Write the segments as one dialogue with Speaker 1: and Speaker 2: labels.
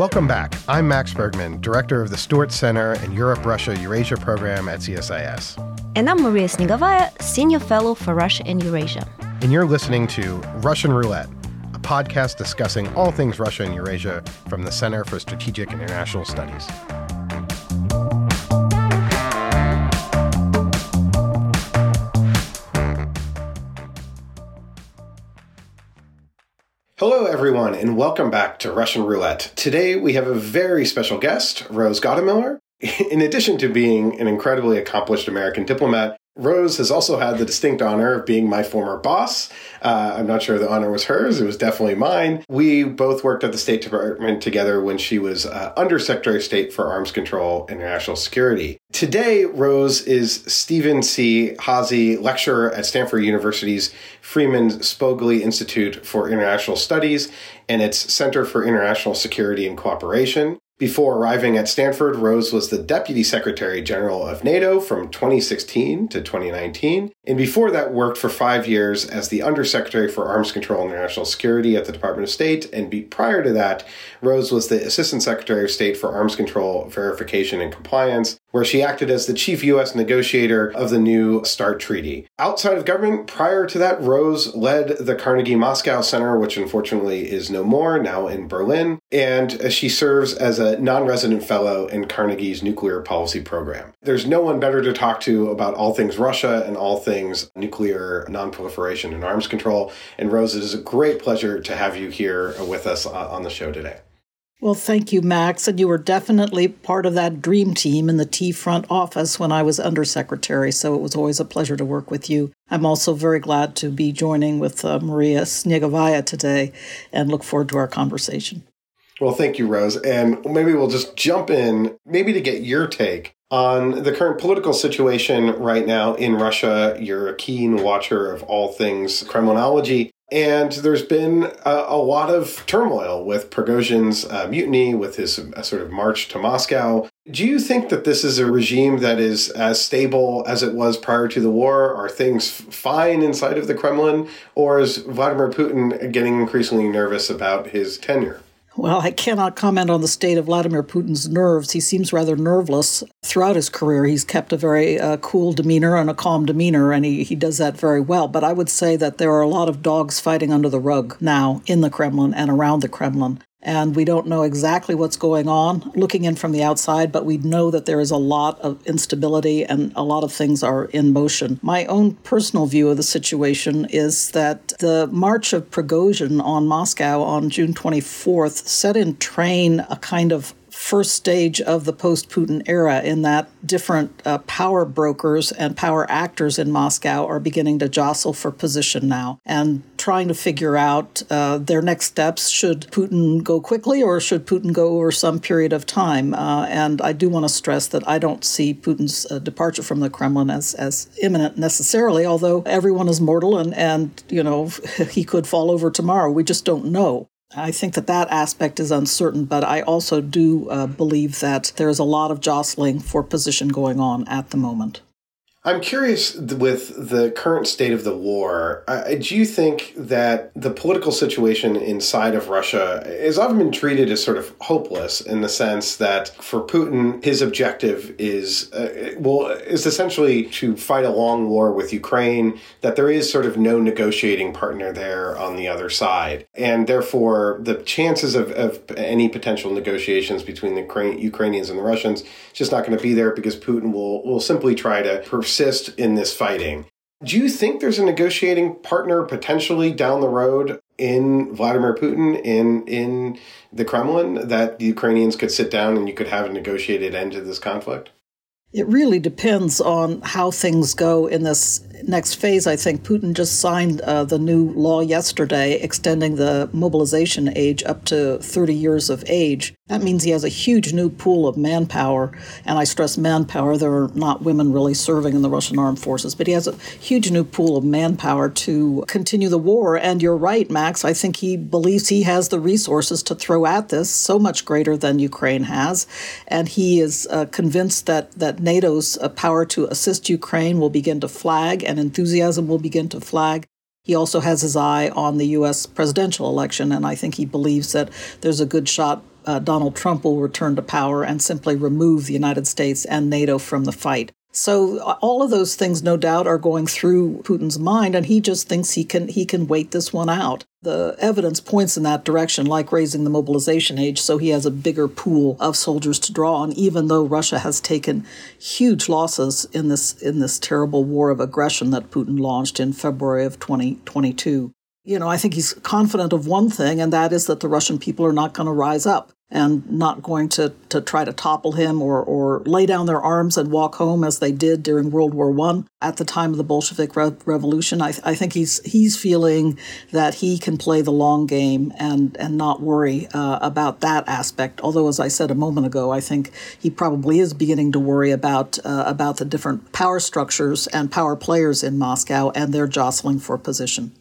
Speaker 1: Welcome back. I'm Max Bergman, director of the Stuart Center and Europe Russia Eurasia program at CSIS.
Speaker 2: And I'm Maria Snegovaya, senior fellow for Russia and Eurasia.
Speaker 1: And you're listening to Russian Roulette, a podcast discussing all things Russia and Eurasia from the Center for Strategic and International Studies. Everyone, and welcome back to Russian Roulette. Today we have a very special guest, Rose Gottemoeller. In addition to being an incredibly accomplished American diplomat, Rose has also had the distinct honor of being my former boss. Uh, I'm not sure the honor was hers, it was definitely mine. We both worked at the State Department together when she was uh, Undersecretary of State for Arms Control and International Security. Today, Rose is Steven C. Házy Lecturer at Stanford University's Freeman Spogli Institute for International Studies and its Center for International Security and Cooperation. Before arriving at Stanford, Rose was the Deputy Secretary General of NATO from 2016 to 2019, and before that worked for five years as the Undersecretary for Arms Control and National Security at the Department of State, and be, prior to that, Rose was the Assistant Secretary of State for Arms Control, Verification, and Compliance where she acted as the chief U.S. negotiator of the new START treaty. Outside of government, prior to that, Rose led the Carnegie Moscow Center, which unfortunately is no more, now in Berlin, and she serves as a non resident fellow in Carnegie's nuclear policy program. There's no one better to talk to about all things Russia and all things nuclear nonproliferation and arms control. And Rose, it is a great pleasure to have you here with us uh, on the show today.
Speaker 3: Well, thank you, Max. And you were definitely part of that dream team in the T front office when I was undersecretary. So it was always a pleasure to work with you. I'm also very glad to be joining with uh, Maria Snegovaya today and look forward to our conversation.
Speaker 1: Well, thank you, Rose. And maybe we'll just jump in, maybe to get your take on the current political situation right now in Russia. You're a keen watcher of all things Kremlinology. And there's been a, a, lot of turmoil with Prigozhin's uh, mutiny, with his uh, sort of march to Moscow. Do you think that this is a regime that is as stable as it was prior to the war? Are things fine inside of the Kremlin? Or is Vladimir Putin getting increasingly nervous about his tenure?
Speaker 3: Well, I cannot comment on the state of Vladimir Putin's nerves. He seems rather nerveless throughout his career. He's kept a very uh, cool demeanor and a calm demeanor, and he, he does that very well. But I would say that there are a lot of dogs fighting under the rug now in the Kremlin and around the Kremlin and we don't know exactly what's going on looking in from the outside, but we know that there is a lot of instability and a lot of things are in motion. My own personal view of the situation is that the march of Prigozhin on Moscow on June 24th set in train a kind of first stage of the post Putin era, in that different uh, power brokers and power actors in Moscow are beginning to jostle for position now and trying to figure out uh, their next steps. Should Putin go quickly or should Putin go over some period of time? Uh, and I do want to stress that I don't see Putin's uh, departure from the Kremlin as, as imminent necessarily, although everyone is mortal and, and, you know, he could fall over tomorrow. We just don't know. I think that that aspect is uncertain, but I also do uh, believe that there's a lot of jostling for position going on at the moment.
Speaker 1: I'm curious with the current state of the war. Uh, do you think that the political situation inside of Russia has often been treated as sort of hopeless in the sense that for Putin, his objective is uh, well is essentially to fight a long war with Ukraine. That there is sort of no negotiating partner there on the other side, and therefore the chances of, of any potential negotiations between the Ukrainians and the Russians is just not going to be there because Putin will will simply try to persist in this fighting. Do you think there's a negotiating partner potentially down the road in Vladimir Putin in in the Kremlin that the Ukrainians could sit down and you could have a negotiated end to this conflict?
Speaker 3: It really depends on how things go in this next phase. I think Putin just signed uh, the new law yesterday extending the mobilization age up to 30 years of age. That means he has a huge new pool of manpower. And I stress manpower, there are not women really serving in the Russian armed forces, but he has a huge new pool of manpower to continue the war. And you're right, Max. I think he believes he has the resources to throw at this, so much greater than Ukraine has. And he is uh, convinced that, that NATO's uh, power to assist Ukraine will begin to flag and enthusiasm will begin to flag. He also has his eye on the U.S. presidential election, and I think he believes that there's a good shot uh, Donald Trump will return to power and simply remove the United States and NATO from the fight. So all of those things, no doubt, are going through Putin's mind, and he just thinks he can he can wait this one out. The evidence points in that direction, like raising the mobilization age, so he has a bigger pool of soldiers to draw on. Even though Russia has taken huge losses in this in this terrible war of aggression that Putin launched in February of 2022. You know, I think he's confident of one thing, and that is that the Russian people are not going to rise up and not going to, to try to topple him or, or lay down their arms and walk home as they did during World War I at the time of the Bolshevik Re- Revolution. I, I, think he's he's feeling that he can play the long game and and not worry uh, about that aspect. Although, as I said a moment ago, I think he probably is beginning to worry about uh, about the different power structures and power players in Moscow and their jostling for position.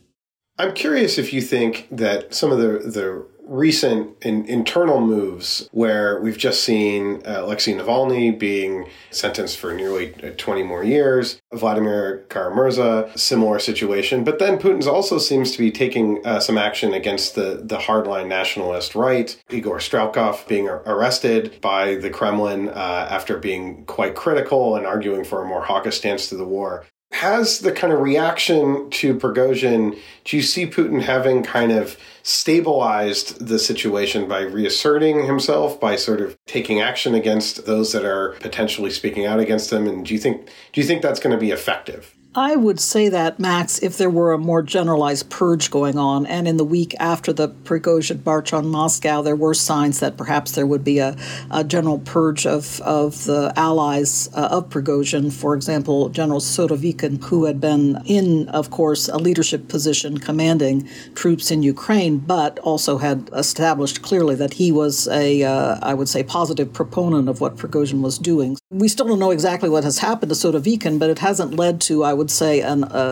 Speaker 1: I'm curious if you think that some of the the recent in, internal moves where we've just seen uh, Alexei Navalny being sentenced for nearly uh, 20 more years, Vladimir Kara-Murza, similar situation. But then Putin's also seems to be taking uh, some action against the, the hardline nationalist right. Igor Strelkov being arrested by the Kremlin uh, after being quite critical and arguing for a more hawkish stance to the war has the kind of reaction to Prigozhin, do you see Putin having kind of stabilized the situation by reasserting himself, by sort of taking action against those that are potentially speaking out against him? And do you think do you think that's going to be effective?
Speaker 3: I would say that, Max, if there were a more generalized purge going on, and in the week after the Prigozhin march on Moscow, there were signs that perhaps there would be a, a general purge of, of the allies uh, of Prigozhin. For example, General Surovikin, who had been in, of course, a leadership position commanding troops in Ukraine, but also had established clearly that he was a, uh, I would say, positive proponent of what Prigozhin was doing. We still don't know exactly what has happened to Surovikin, but it hasn't led to, I would say, an, a,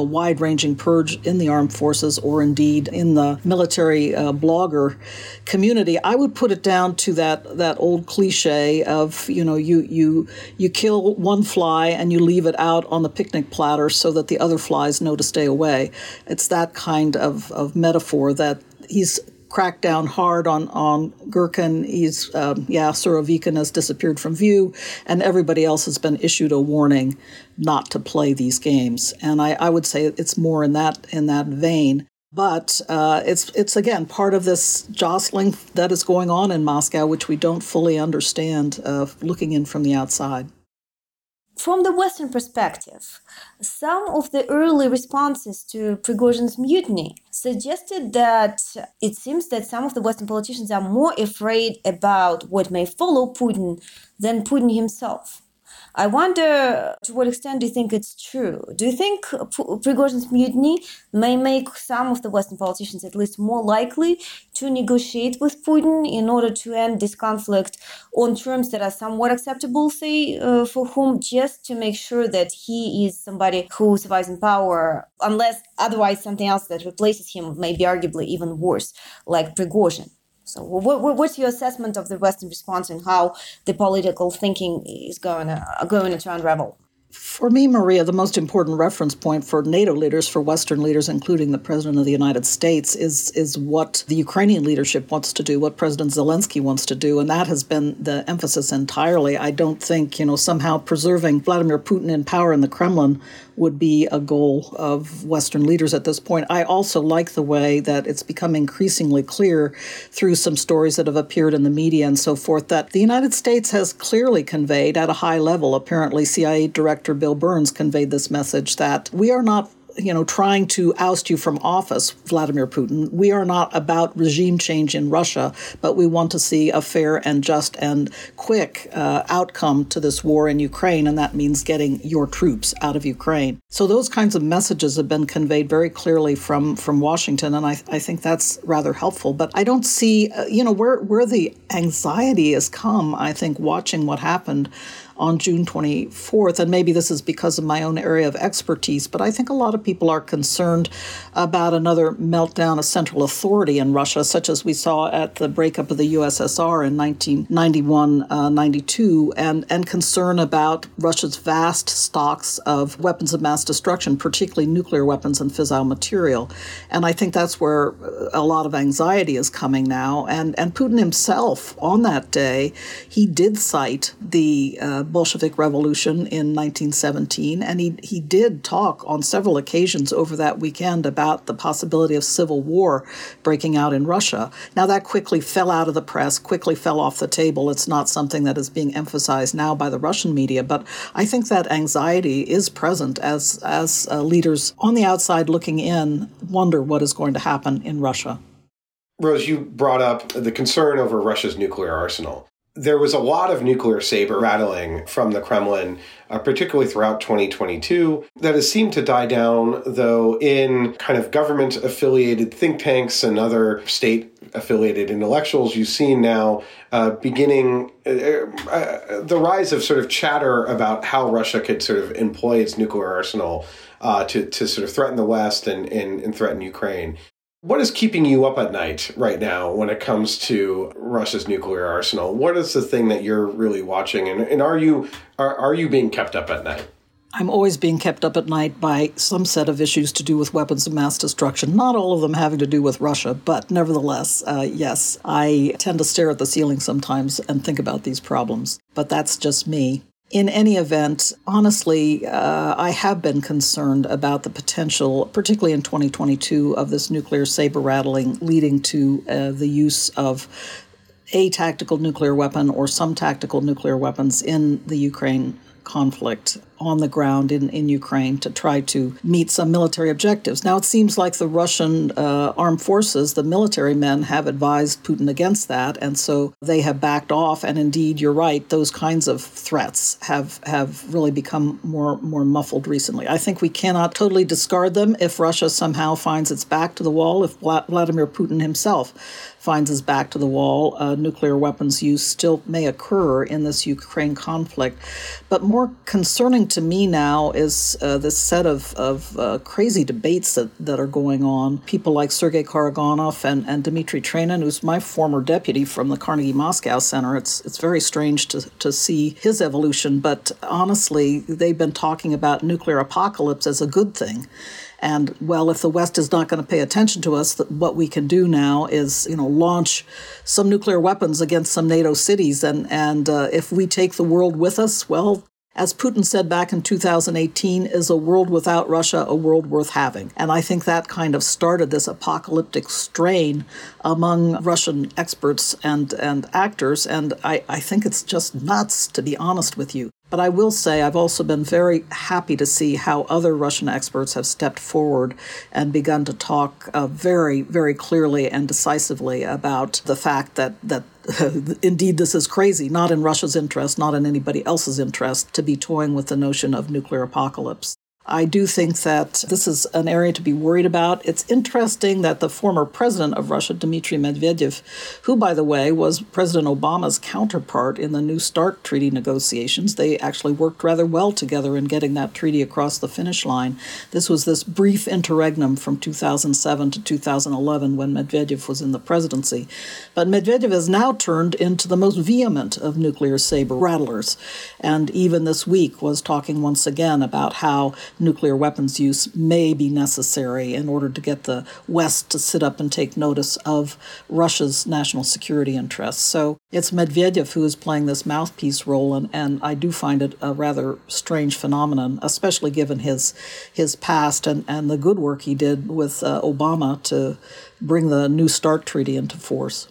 Speaker 3: a wide ranging purge in the armed forces or indeed in the military uh, blogger community. I would put it down to that, that old cliche of, you know, you, you, you kill one fly and you leave it out on the picnic platter so that the other flies know to stay away. It's that kind of, of metaphor that he's cracked down hard on on Girkin. He's um, yeah, Surovikin has disappeared from view, and everybody else has been issued a warning not to play these games. And I, I would say it's more in that in that vein. But uh, it's it's again part of this jostling that is going on in Moscow, which we don't fully understand uh, looking in from the outside.
Speaker 4: From the Western perspective, some of the early responses to Prigozhin's mutiny suggested that it seems that some of the Western politicians are more afraid about what may follow Putin than Putin himself. I wonder to what extent do you think it's true? Do you think Prigozhin's mutiny may make some of the Western politicians at least more likely to negotiate with Putin in order to end this conflict on terms that are somewhat acceptable, say, uh, for whom, just to make sure that he is somebody who survives in power, unless otherwise something else that replaces him may be arguably even worse, like Prigozhin? So, what, what's your assessment of the Western response and how the political thinking is going to, going to unravel?
Speaker 3: For me, Maria, the most important reference point for NATO leaders, for Western leaders, including the President of the United States, is is what the Ukrainian leadership wants to do, what President Zelensky wants to do, and that has been the emphasis entirely. I don't think you know somehow preserving Vladimir Putin in power in the Kremlin would be a goal of Western leaders at this point. I also like the way that it's become increasingly clear through some stories that have appeared in the media and so forth that the United States has clearly conveyed at a high level. Apparently, CIA Director Bill Burns conveyed this message that we are not you know, trying to oust you from office, Vladimir Putin. We are not about regime change in Russia, but we want to see a fair and just and quick uh, outcome to this war in Ukraine, and that means getting your troops out of Ukraine. So those kinds of messages have been conveyed very clearly from from Washington, and I, I think that's rather helpful. But I don't see, uh, you know, where where the anxiety has come. I think watching what happened on June 24th. And maybe this is because of my own area of expertise, but I think a lot of people are concerned about another meltdown of central authority in Russia, such as we saw at the breakup of the USSR in 1991 uh, 92, and, and concern about Russia's vast stocks of weapons of mass destruction, particularly nuclear weapons and fissile material. And I think that's where a lot of anxiety is coming now. And, and Putin himself, on that day, he did cite the uh, Bolshevik Revolution in 1917, and he, he did talk on several occasions over that weekend about the possibility of civil war breaking out in Russia. Now, that quickly fell out of the press, quickly fell off the table. It's not something that is being emphasized now by the Russian media, but I think that anxiety is present as, as uh, leaders on the outside looking in wonder what is going to happen in Russia.
Speaker 1: Rose, you brought up the concern over Russia's nuclear arsenal. There was a lot of nuclear saber rattling from the Kremlin, uh, particularly throughout 2022, that has seemed to die down, though, in kind of government affiliated think tanks and other state affiliated intellectuals. You've seen now uh, beginning uh, uh, the rise of sort of chatter about how Russia could sort of employ its nuclear arsenal uh, to, to sort of threaten the West and, and, and threaten Ukraine. What is keeping you up at night right now when it comes to Russia's nuclear arsenal? What is the thing that you're really watching, and, and are you are, are you being kept up at night?
Speaker 3: I'm always being kept up at night by some set of issues to do with weapons of mass destruction. Not all of them having to do with Russia, but nevertheless, uh, yes, I tend to stare at the ceiling sometimes and think about these problems. But that's just me in any event, honestly, uh, I have been concerned about the potential, particularly in 2022, of this nuclear saber rattling leading to uh, the use of a tactical nuclear weapon or some tactical nuclear weapons in the Ukraine conflict on the ground in, in Ukraine to try to meet some military objectives. Now, it seems like the Russian uh, armed forces, the military men, have advised Putin against that, and so they have backed off. And indeed, you're right; those kinds of threats have have really become more more muffled recently. I think we cannot totally discard them if Russia somehow finds its back to the wall. If Vladimir Putin himself finds his back to the wall, uh, nuclear weapons use still may occur in this Ukraine conflict. But more concerning to me now is uh, this set of, of uh, crazy debates that, that are going on. People like Sergei Karaganov and, and Dmitry Trenin, who's my former deputy from the Carnegie Moscow Center. It's, it's very strange to, to see his evolution, but honestly, they've been talking about nuclear apocalypse as a good thing. And well, if the West is not going to pay attention to us, what we can do now is, you know, launch some nuclear weapons against some NATO cities. And and uh, if we take the world with us, well, as Putin said back in 2018, is a world without Russia a world worth having? And I think that kind of started this apocalyptic strain among Russian experts and, and actors. And I, I think it's just nuts, to be honest with you. But I will say I've also been very happy to see how other Russian experts have stepped forward and begun to talk uh, very, very clearly and decisively about the fact that that indeed this is crazy, not in Russia's interest, not in anybody else's interest, to be toying with the notion of nuclear apocalypse. I do think that this is an area to be worried about. It's interesting that the former president of Russia, Dmitry Medvedev, who, by the way, was President Obama's counterpart in the New START treaty negotiations, they actually worked rather well together in getting that treaty across the finish line. This was this brief interregnum from 2007 to 2011 when Medvedev was in the presidency. But Medvedev has now turned into the most vehement of nuclear saber rattlers, and even this week was talking once again about how nuclear weapons use may be necessary in order to get the West to sit up and take notice of Russia's national security interests. So it's Medvedev who is playing this mouthpiece role, and, and I do find it a rather strange phenomenon, especially given his his past and, and the good work he did with uh, Obama to bring the New START treaty into force.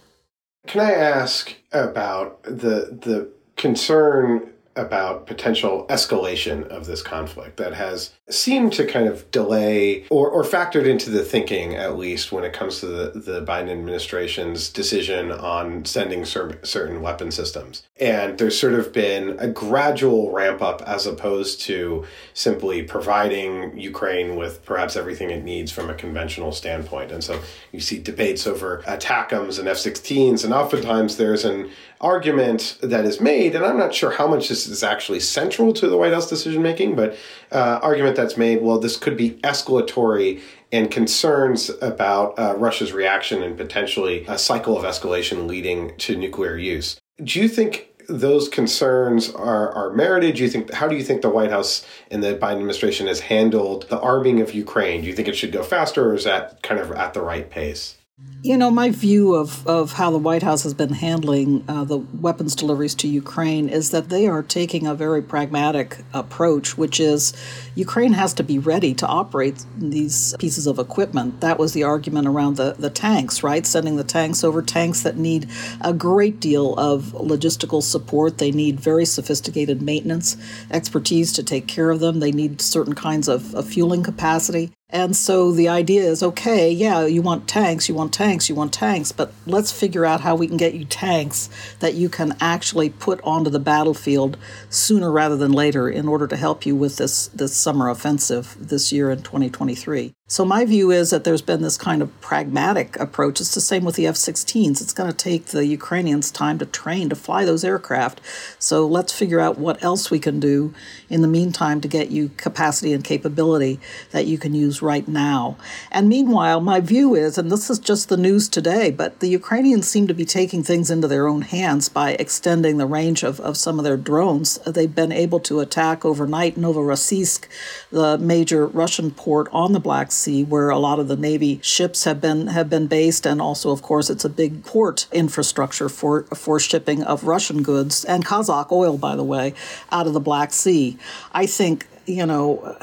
Speaker 1: Can I ask about the the concern about potential escalation of this conflict that has seemed to kind of delay or, or factored into the thinking, at least when it comes to the, the Biden administration's decision on sending cer- certain weapon systems. And there's sort of been a gradual ramp up as opposed to simply providing Ukraine with perhaps everything it needs from a conventional standpoint. And so you see debates over ATACMS and F 16s, and oftentimes there's an argument that is made, and I'm not sure how much this is, actually central to the White House decision making, but uh, argument that's made, well, this could be escalatory and concerns about uh, Russia's reaction and potentially a cycle of escalation leading to nuclear use. Do you think those concerns are, are merited? Do you think how do you think the White House and the Biden administration has handled the arming of Ukraine? Do you think it should go faster or is that kind of at the right pace?
Speaker 3: You know, my view of, of how the White House has been handling uh, the weapons deliveries to Ukraine is that they are taking a very pragmatic approach, which is Ukraine has to be ready to operate these pieces of equipment. That was the argument around the, the tanks, right? Sending the tanks over, tanks that need a great deal of logistical support. They need very sophisticated maintenance expertise to take care of them. They need certain kinds of, of fueling capacity. And so the idea is okay, yeah, you want tanks, you want tanks, you want tanks, but let's figure out how we can get you tanks that you can actually put onto the battlefield sooner rather than later in order to help you with this, this summer offensive this year in 2023. So my view is that there's been this kind of pragmatic approach. It's the same with the F-16s. It's going to take the Ukrainians time to train to fly those aircraft. So let's figure out what else we can do in the meantime to get you capacity and capability that you can use right now. And meanwhile, my view is, and this is just the news today, but the Ukrainians seem to be taking things into their own hands by extending the range of, of some of their drones. They've been able to attack overnight Novorossiysk, the major Russian port on the Black Sea Sea, where a lot of the Navy ships have been have been based, and also, of course, it's a big port infrastructure for for shipping of Russian goods and Kazakh oil, by the way, out of the Black Sea. I think you know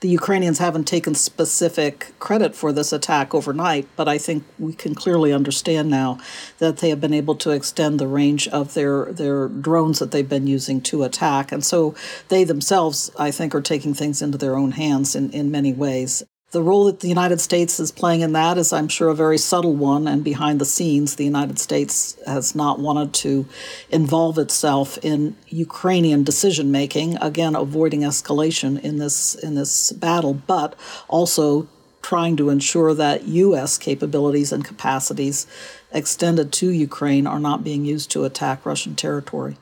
Speaker 3: the Ukrainians haven't taken specific credit for this attack overnight, but I think we can clearly understand now that they have been able to extend the range of their, their drones that they've been using to attack. And so they themselves, I think, are taking things into their own hands in, in many ways. The role that the United States is playing in that is, I'm sure, a very subtle one. And behind the scenes, the United States has not wanted to involve itself in Ukrainian decision making, again, avoiding escalation in this, in this battle, but also trying to ensure that U.S. capabilities and capacities extended to Ukraine are not being used to attack Russian territory.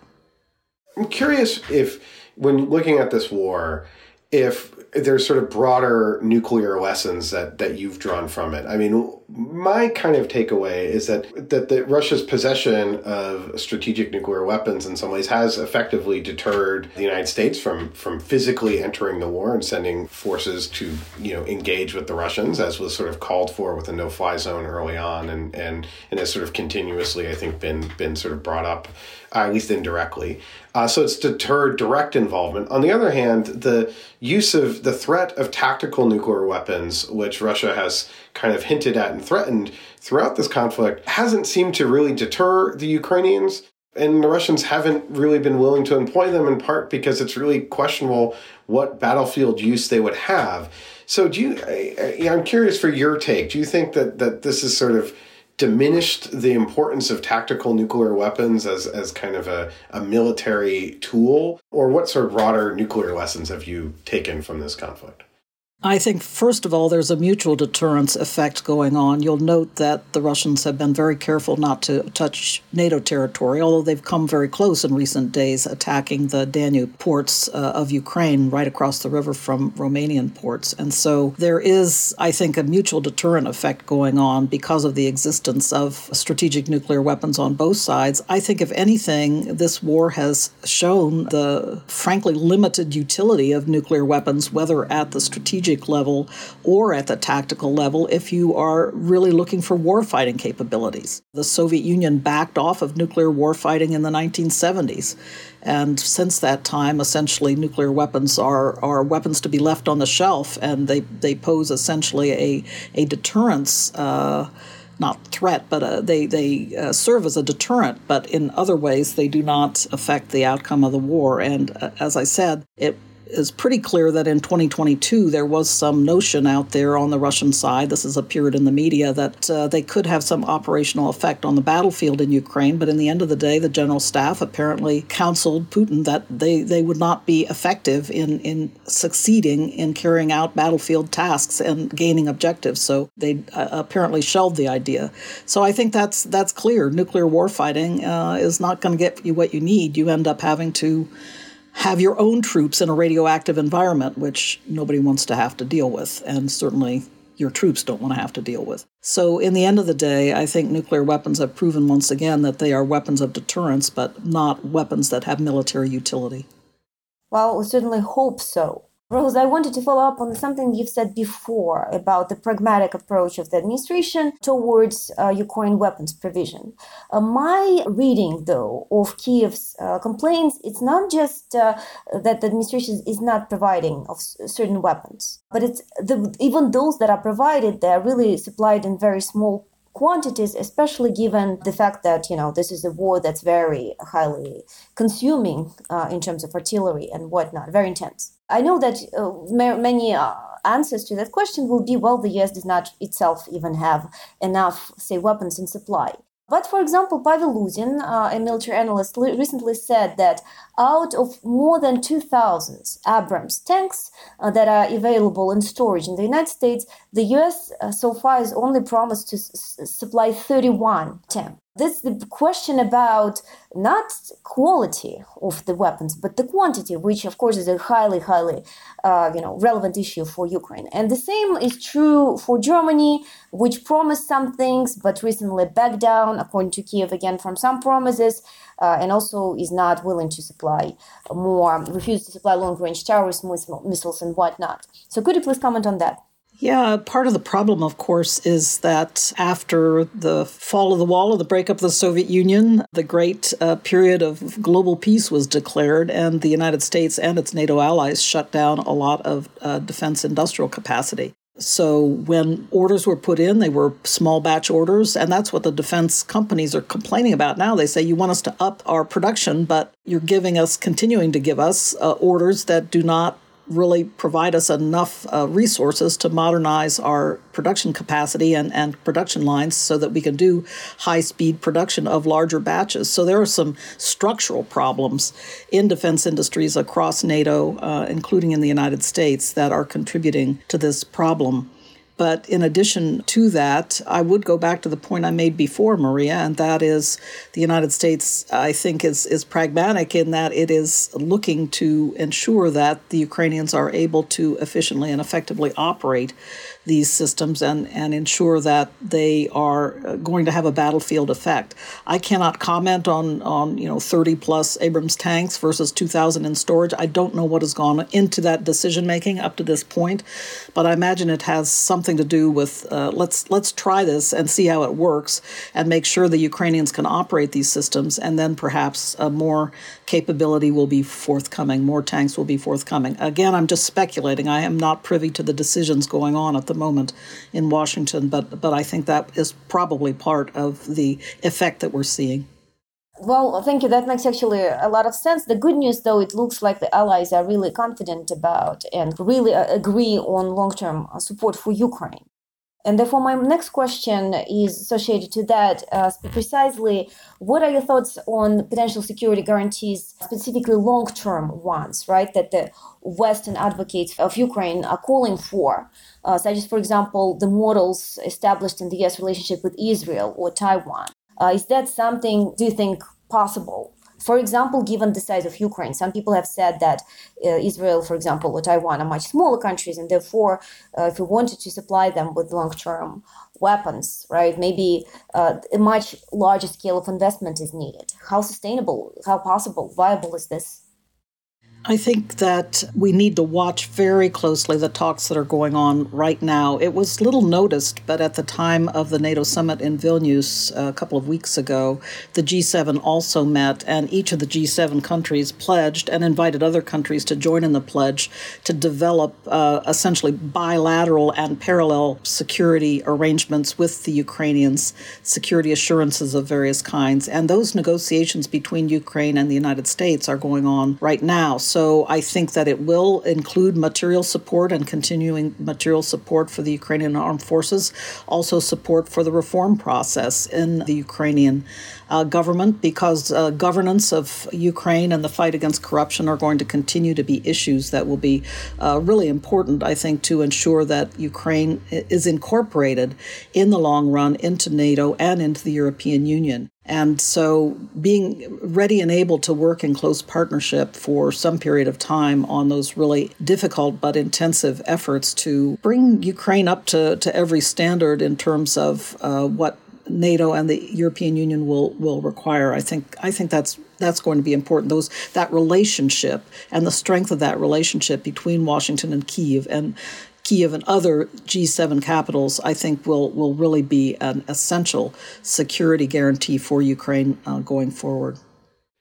Speaker 1: I'm curious if, when looking at this war, if there's sort of broader nuclear lessons that that you've drawn from it. I mean, my kind of takeaway is that that the Russia's possession of strategic nuclear weapons in some ways has effectively deterred the United States from from physically entering the war and sending forces to you know engage with the Russians, as was sort of called for with the no-fly zone early on, and and and has sort of continuously, I think, been been sort of brought up, uh, at least indirectly. Uh, so it's deterred direct involvement. On the other hand, the use of the threat of tactical nuclear weapons, which Russia has kind of hinted at and threatened throughout this conflict, hasn't seemed to really deter the Ukrainians. And the Russians haven't really been willing to employ them in part because it's really questionable what battlefield use they would have. So, do you? I, I'm curious for your take. Do you think that that this is sort of diminished the importance of tactical nuclear weapons as, as kind of a, a military tool? Or what sort of broader nuclear lessons have you taken from this conflict?
Speaker 3: I think, first of all, there's a mutual deterrence effect going on. You'll note that the Russians have been very careful not to touch NATO territory, although they've come very close in recent days, attacking the Danube ports uh, of Ukraine right across the river from Romanian ports. And so there is, I think, a mutual deterrent effect going on because of the existence of strategic nuclear weapons on both sides. I think, if anything, this war has shown the frankly limited utility of nuclear weapons, whether at the strategic strategic level or at the tactical level if you are really looking for warfighting capabilities. The Soviet Union backed off of nuclear warfighting in the 1970s. And since that time, essentially, nuclear weapons are, are weapons to be left on the shelf, and they, they pose essentially a, a deterrence. Uh, not threat, but uh, they they uh, serve as a deterrent. But in other ways, they do not affect the outcome of the war. And uh, as I said, it is pretty clear that in 2022 there was some notion out there on the Russian side, this has appeared in the media, that uh, they could have some operational effect on the battlefield in Ukraine. But in the end of the day, the general staff apparently counseled Putin that they, they would not be effective in, in succeeding in carrying out battlefield tasks and gaining objectives. So they uh, apparently shelved the idea. So I think that's that's clear. Nuclear warfighting uh, is not going to get you what you need. You end up having to have your own troops in a radioactive environment, which nobody wants to have to deal with, and certainly your troops don't want to have to deal with. So, in the end of the day, I think nuclear weapons have proven once again that they are weapons of deterrence, but not weapons that have military utility.
Speaker 4: Well, we certainly hope so. Rose, I wanted to follow up on something you've said before about the pragmatic approach of the administration towards uh, Ukraine weapons provision. Uh, my reading, though, of Kiev's uh, complaints, it's not just uh, that the administration is not providing of certain weapons, but it's the, even those that are provided, they are really supplied in very small quantities, especially given the fact that you know this is a war that's very highly consuming uh, in terms of artillery and whatnot, very intense. I know that uh, many uh, answers to that question will be well, the US does not itself even have enough, say, weapons in supply. But for example, Pavel Luzin, uh, a military analyst, recently said that out of more than 2,000 Abrams tanks uh, that are available in storage in the United States, the US uh, so far has only promised to s- supply 31 tanks this the question about not quality of the weapons but the quantity which of course is a highly highly uh, you know relevant issue for ukraine. And the same is true for germany which promised some things but recently backed down according to kiev again from some promises uh, and also is not willing to supply more refused to supply long range Taurus missiles and whatnot. So could you please comment on that
Speaker 3: yeah, part of the problem, of course, is that after the fall of the wall, or the breakup of the Soviet Union, the great uh, period of global peace was declared, and the United States and its NATO allies shut down a lot of uh, defense industrial capacity. So when orders were put in, they were small batch orders, and that's what the defense companies are complaining about now. They say you want us to up our production, but you're giving us, continuing to give us uh, orders that do not really provide us enough uh, resources to modernize our production capacity and, and production lines so that we can do high speed production of larger batches. So there are some structural problems in defense industries across NATO, uh, including in the United States, that are contributing to this problem. But in addition to that, I would go back to the point I made before, Maria, and that is the United States, I think, is, is pragmatic in that it is looking to ensure that the Ukrainians are able to efficiently and effectively operate these systems and, and ensure that they are uh, going to have a battlefield effect. I cannot comment on, on you know 30 plus Abrams tanks versus 2,000 in storage. I don't know what has gone into that decision making up to this point, but I imagine it has something to do with uh, let's let's try this and see how it works and make sure the Ukrainians can operate these systems, and then perhaps uh, more capability will be forthcoming, more tanks will be forthcoming. Again, I'm just speculating. I am not privy to the decisions going on at the moment in Washington, but but I think that is probably part of the effect that we're seeing.
Speaker 4: Well, thank you. That makes actually a lot of sense. The good news, though, it looks like the allies are really confident about and really uh, agree on long term support for Ukraine. And therefore, my next question is associated to that. Uh, precisely, what are your thoughts on potential security guarantees, specifically long term ones, right, that the Western advocates of Ukraine are calling for, uh, such as, for example, the models established in the US relationship with Israel or Taiwan? Uh, is that something, do you think, possible for example, given the size of Ukraine, some people have said that uh, Israel, for example, or Taiwan are much smaller countries, and therefore, uh, if we wanted to supply them with long term weapons, right, maybe uh, a much larger scale of investment is needed. How sustainable, how possible, viable is this?
Speaker 3: I think that we need to watch very closely the talks that are going on right now. It was little noticed, but at the time of the NATO summit in Vilnius uh, a couple of weeks ago, the G7 also met, and each of the G7 countries pledged and invited other countries to join in the pledge to develop uh, essentially bilateral and parallel security arrangements with the Ukrainians, security assurances of various kinds. And those negotiations between Ukraine and the United States are going on right now. So so I think that it will include material support and continuing material support for the Ukrainian armed forces, also support for the reform process in the Ukrainian uh, government, because uh, governance of Ukraine and the fight against corruption are going to continue to be issues that will be uh, really important, I think, to ensure that Ukraine is incorporated in the long run into NATO and into the European Union. And so being ready and able to work in close partnership for some period of time on those really difficult but intensive efforts to bring Ukraine up to, to every standard in terms of uh, what NATO and the European Union will will require. I think I think that's that's going to be important. Those that relationship and the strength of that relationship between Washington and Kiev and Kiev and other G7 capitals, I think will will really be an essential security guarantee for Ukraine uh, going forward.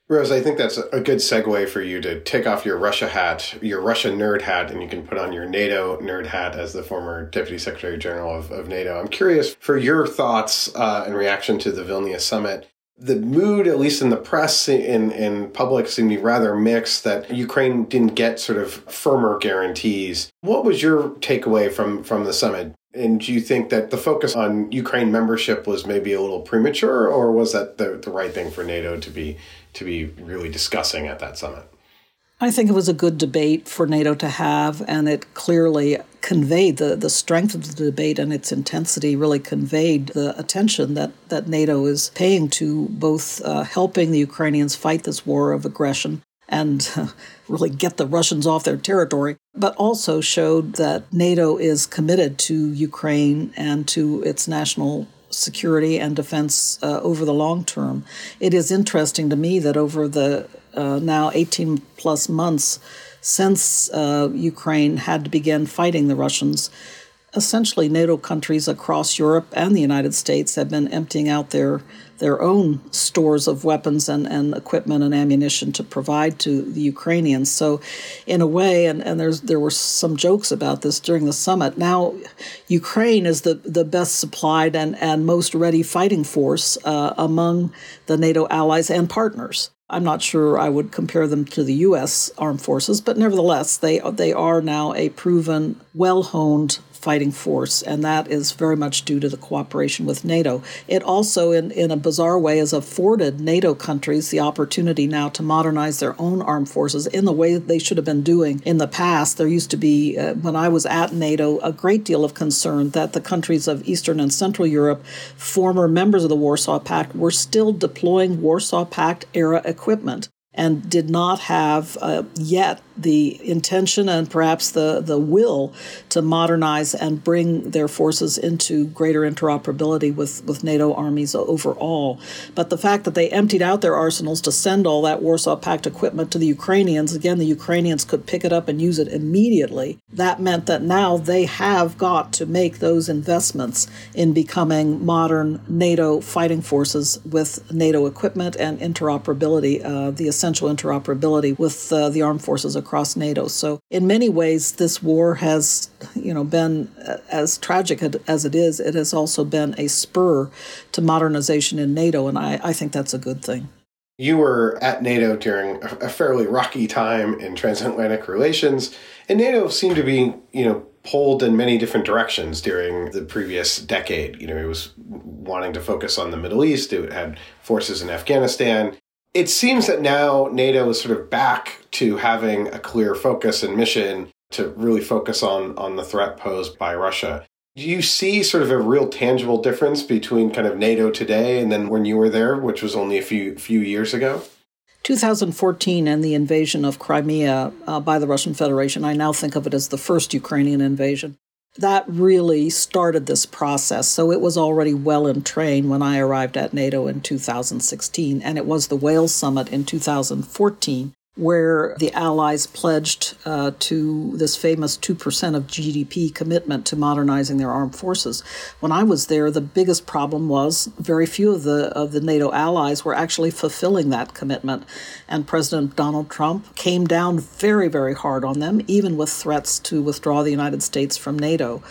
Speaker 1: Rose, I think that's a good segue for you to take off your Russia hat, your Russia nerd hat, and you can put on your NATO nerd hat as the former Deputy Secretary General of, of NATO. I'm curious for your thoughts uh, in reaction to the Vilnius summit. The mood, at least in the press, in, in public, seemed to be rather mixed that Ukraine didn't get sort of firmer guarantees. What was your takeaway from, from the summit? And do you think that the focus on Ukraine membership was maybe a little premature, or was that the, the right thing for NATO to be to be really discussing at that summit?
Speaker 3: I think it was a good debate for NATO to have, and it clearly conveyed the, the strength of the debate and its intensity really conveyed the attention that, that NATO is paying to both uh, helping the Ukrainians fight this war of aggression and uh, really get the Russians off their territory, but also showed that NATO is committed to Ukraine and to its national security and defense uh, over the long term. It is interesting to me that over the uh, now 18 plus months since uh, Ukraine had to begin fighting the Russians, essentially NATO countries across Europe and the United States have been emptying out their their own stores of weapons and, and equipment and ammunition to provide to the Ukrainians. So, in a way, and, and there's there were some jokes about this during the summit. Now, Ukraine is the, the best supplied and, and most ready fighting force uh, among the NATO allies and partners. I'm not sure I would compare them to the U.S. armed forces, but nevertheless, they they are now a proven, well-honed fighting force, and that is very much due to the cooperation with NATO. It also, in, in a bizarre way, has afforded NATO countries the opportunity now to modernize their own armed forces in the way that they should have been doing in the past. There used to be, uh, when I was at NATO, a great deal of concern that the countries of Eastern and Central Europe, former members of the Warsaw Pact, were still deploying Warsaw Pact era equipment and did not have uh, yet the intention and perhaps the, the will to modernize and bring their forces into greater interoperability with, with NATO armies overall. But the fact that they emptied out their arsenals to send all that Warsaw Pact equipment to the Ukrainians, again, the Ukrainians could pick it up and use it immediately. That meant that now they have got to make those investments in becoming modern NATO fighting forces with NATO equipment and interoperability, uh, the interoperability with uh, the armed forces across NATO. So in many ways, this war has, you know, been uh, as tragic as it is. It has also been a spur to modernization in NATO, and I, I think that's a good thing.
Speaker 1: You were at NATO during a fairly rocky time in transatlantic relations, and NATO seemed to be, you know, pulled in many different directions during the previous decade. You know, it was wanting to focus on the Middle East. It had forces in Afghanistan it seems that now NATO is sort of back to having a clear focus and mission to really focus on on the threat posed by Russia. Do you see sort of a real tangible difference between kind of NATO today and then when you were there, which was only a few few years ago?
Speaker 3: 2014 and the invasion of Crimea uh, by the Russian Federation, I now think of it as the first Ukrainian invasion that really started this process. So it was already well in train when I arrived at NATO in 2016, and it was the Wales Summit in 2014 where the Allies pledged uh, to this famous 2% of GDP commitment to modernizing their armed forces. When I was there, the biggest problem was very few of the, of the NATO allies were actually fulfilling that commitment. And President Donald Trump came down very, very hard on them, even with threats to withdraw the United States from NATO.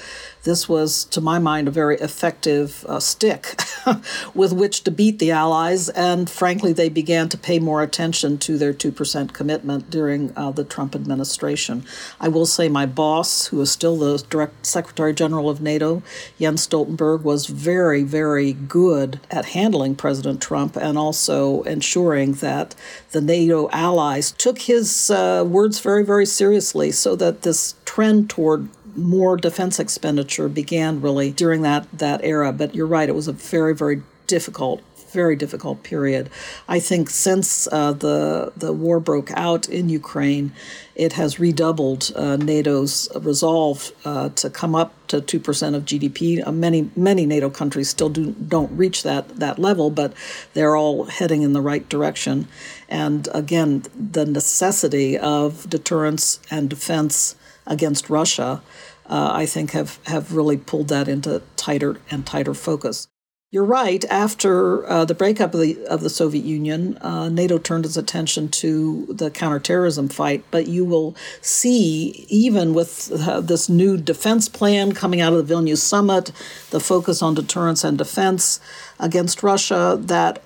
Speaker 3: This was, to my mind, a very effective uh, stick with which to beat the Allies. And frankly, they began to pay more attention to their 2% commitment during uh, the Trump administration. I will say my boss, who is still the direct Secretary General of NATO, Jens Stoltenberg, was very, very good at handling President Trump and also ensuring that the NATO allies took his uh, words very, very seriously so that this trend toward more defense expenditure began really during that that era. But you're right; it was a very very difficult very difficult period. I think since uh, the the war broke out in Ukraine, it has redoubled uh, NATO's resolve uh, to come up to two percent of GDP. Uh, many many NATO countries still do don't reach that that level, but they're all heading in the right direction. And again, the necessity of deterrence and defense against Russia, uh, I think, have, have really pulled that into tighter and tighter focus. You're right. After uh, the breakup of the of the Soviet Union, uh, NATO turned its attention to the counterterrorism fight. But you will see, even with uh, this new defense plan coming out of the Vilnius summit, the focus on deterrence and defense against Russia, that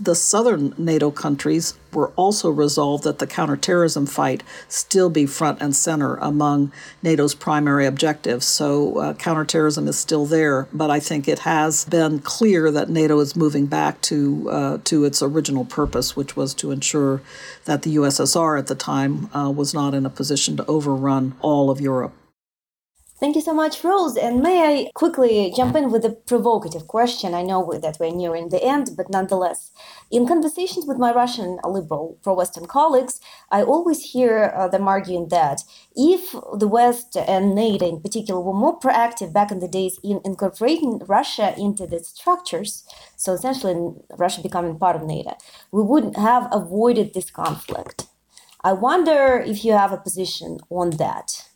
Speaker 3: the southern NATO countries were also resolved that the counterterrorism fight still be front and center among NATO's primary objectives. So uh, counterterrorism is still there, but I think it has been clear that NATO is moving back to uh, to its original purpose, which was to ensure that the USSR at the time uh, was not in a position to overrun all of Europe.
Speaker 4: Thank you so much, Rose. And may I quickly jump in with a provocative question? I know that we're nearing the end, but nonetheless, in conversations with my Russian liberal pro Western colleagues, I always hear uh, them arguing that if the West and NATO in particular were more proactive back in the days in incorporating Russia into the structures, so essentially Russia becoming part of NATO, we would have avoided this conflict. I wonder if you have a position on that.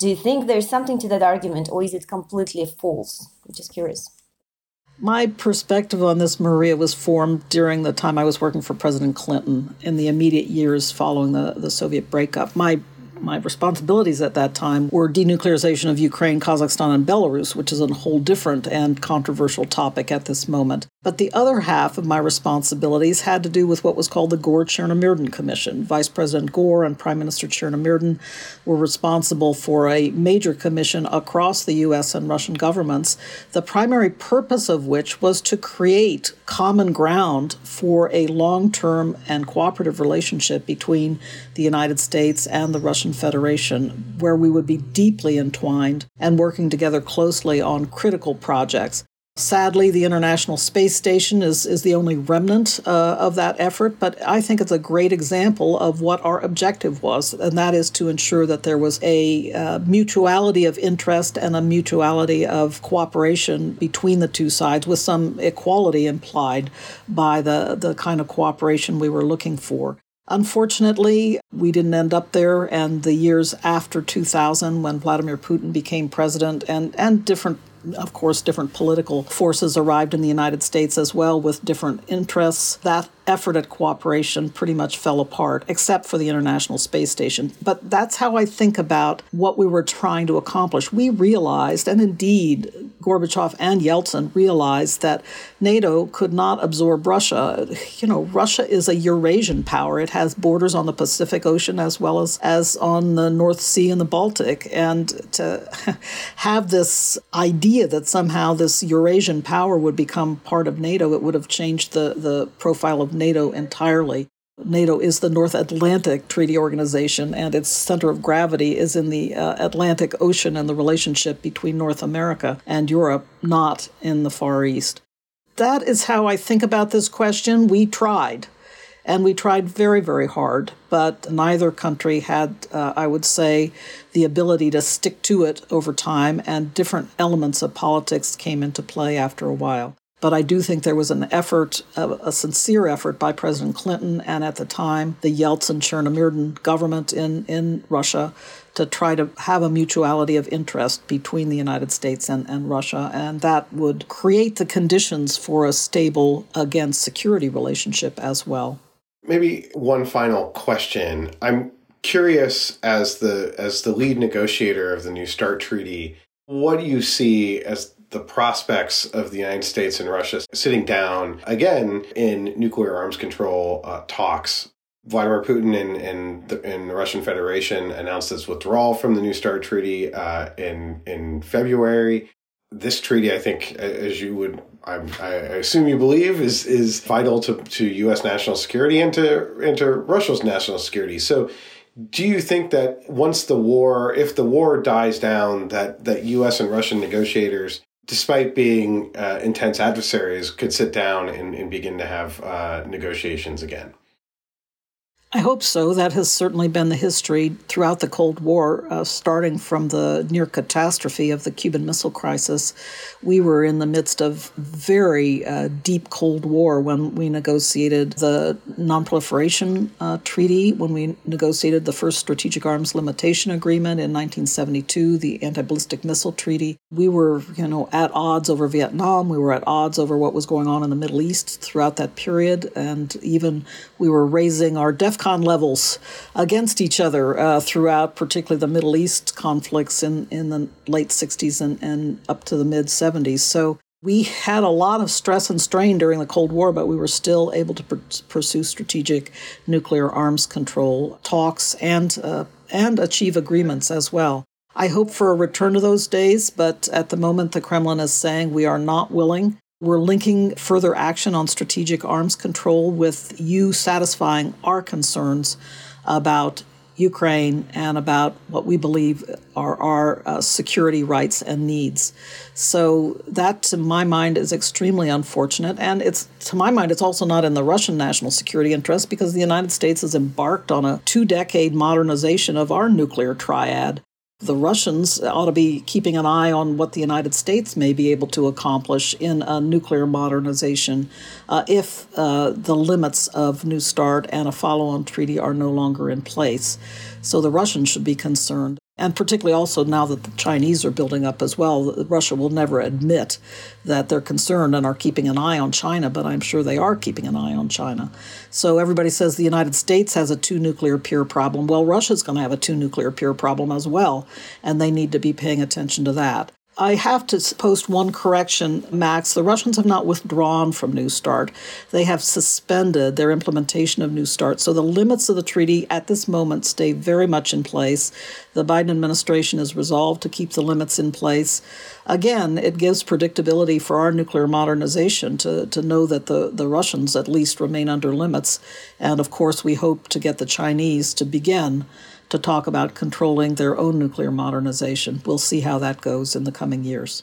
Speaker 4: Do you think there's something to that argument, or is it completely false? I'm just curious.
Speaker 3: My perspective on this, Maria, was formed during the time I was working for President Clinton in the immediate years following the, the Soviet breakup. My my responsibilities at that time were denuclearization of Ukraine, Kazakhstan, and Belarus, which is a whole different and controversial topic at this moment. But the other half of my responsibilities had to do with what was called the Gore Chernomyrdin Commission. Vice President Gore and Prime Minister Chernomyrdin were responsible for a major commission across the U.S. and Russian governments, the primary purpose of which was to create common ground for a long term and cooperative relationship between the United States and the Russian Federation, where we would be deeply entwined and working together closely on critical projects. Sadly, the International Space Station is, is the only remnant uh, of that effort, but I think it's a great example of what our objective was, and that is to ensure that there was a uh, mutuality of interest and a mutuality of cooperation between the two sides, with some equality implied by the, the kind of cooperation we were looking for. Unfortunately, we didn't end up there, and the years after 2000, when Vladimir Putin became president, and, and different of course, different political forces arrived in the United States as well with different interests. That effort at cooperation pretty much fell apart, except for the International Space Station. But that's how I think about what we were trying to accomplish. We realized, and indeed, Gorbachev and Yeltsin realized that NATO could not absorb Russia. You know, Russia is a Eurasian power. It has borders on the Pacific Ocean as well as, as on the North Sea and the Baltic. And to have this idea that somehow this Eurasian power would become part of NATO, it would have changed the, the profile of NATO entirely. NATO is the North Atlantic Treaty Organization, and its center of gravity is in the uh, Atlantic Ocean and the relationship between North America and Europe, not in the Far East. That is how I think about this question. We tried, and we tried very, very hard, but neither country had, uh, I would say, the ability to stick to it over time, and different elements of politics came into play after a while. But I do think there was an effort, a, sincere effort by President Clinton and at the time the Yeltsin Chernomyrdin government in, in Russia to try to have a mutuality of interest between the United States and, and Russia. And that would create the conditions for a stable, again, security relationship as well.
Speaker 1: Maybe one final question. I'm curious as the as the lead negotiator of the New START treaty What do you see as the prospects of the United States and Russia sitting down again in nuclear arms control uh, talks? Vladimir Putin and, and, the, and the Russian Federation announced its withdrawal from the New START treaty uh, in in February. This treaty, I think, as you would, I, I assume you believe, is is vital to, to U.S. national security and to and to Russia's national security. So, do you think that once the war, if the war dies down, that that U.S. and Russian negotiators, despite being uh, intense adversaries, could sit down and, and begin to have uh, negotiations again?
Speaker 3: I hope so. That has certainly been the history throughout the Cold War, uh, starting from the near catastrophe of the Cuban Missile Crisis. We were in the midst of very uh, deep Cold War when we negotiated the Nonproliferation uh, Treaty, when we negotiated the first Strategic Arms Limitation Agreement in 1972, the Anti Ballistic Missile Treaty. We were, you know, at odds over Vietnam. We were at odds over what was going on in the Middle East throughout that period, and even we were raising our def DEFCON levels against each other uh, throughout, particularly the Middle East conflicts in, in the late 60s and, and up to the mid 70s. So we had a lot of stress and strain during the Cold War, but we were still able to pr- pursue strategic nuclear arms control talks and uh, and achieve agreements as well. I hope for a return to those days, but at the moment, the Kremlin is saying we are not willing we're linking further action on strategic arms control with you satisfying our concerns about Ukraine and about what we believe are our uh, security rights and needs. So that, to my mind, is extremely unfortunate, and it's to my mind, it's also not in the Russian national security interest because the United States has embarked on a two-decade modernization of our nuclear triad the Russians ought to be keeping an eye on what the United States may be able to accomplish in a nuclear modernization uh, if uh, the limits of New START and a follow on treaty are no longer in place. So the Russians should be concerned and particularly also now that the Chinese are building up as well, Russia will never admit that they're concerned and are keeping an eye on China, but I'm sure they are keeping an eye on China. So everybody says the United States has a two nuclear peer problem. Well, Russia's going to have a two nuclear peer problem as well, and they need to be paying attention to that. I have to post one correction, Max. The Russians have not withdrawn from New START. They have suspended their implementation of New START. So the limits of the treaty at this moment stay very much in place. The Biden administration is resolved to keep the limits in place. Again, it gives predictability for our nuclear modernization to, to know that the, the Russians at least remain under limits. And of course, we hope to get the Chinese to begin to talk about controlling their own nuclear modernization. We'll see how that goes in the coming years.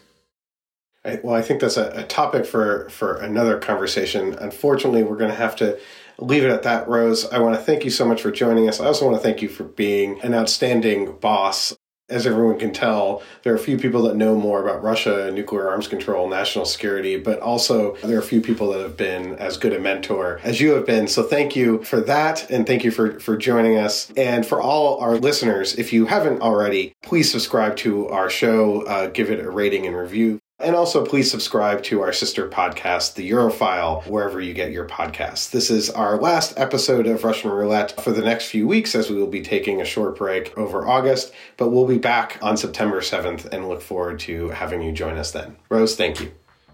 Speaker 1: I, well, I think that's a, a, topic for, for another conversation. Unfortunately, we're going to have to leave it at that, Rose. I want to thank you so much for joining us. I also want to thank you for being an outstanding boss as everyone can tell, there are a few people that know more about Russia, nuclear arms control, national security, but also there are a few people that have been as good a mentor as you have been. So thank you for that. And thank you for, for joining us. And for all our listeners, if you haven't already, please subscribe to our show, uh, give it a rating and review. And also, please subscribe to our sister podcast, The Europhile, wherever you get your podcasts. This is our last episode of Russian Roulette for the next few weeks, as we will be taking a short break over August, but we'll be back on September 7th and look forward to having you join us then. Rose, thank you.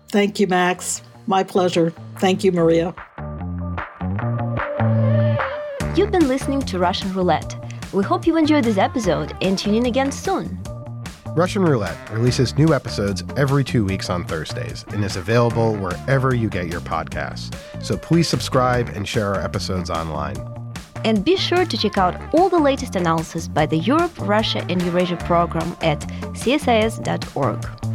Speaker 3: Thank you, Max. My pleasure. Thank you, Maria.
Speaker 2: You've been listening to Russian Roulette. We hope you enjoyed this episode and tune in again soon.
Speaker 1: Russian Roulette releases new episodes every two weeks on Thursdays and is available wherever you get your podcasts. So please subscribe and share our episodes online.
Speaker 2: And be sure to check out all the latest analysis by the Europe, Russia, and Eurasia program at csis.org.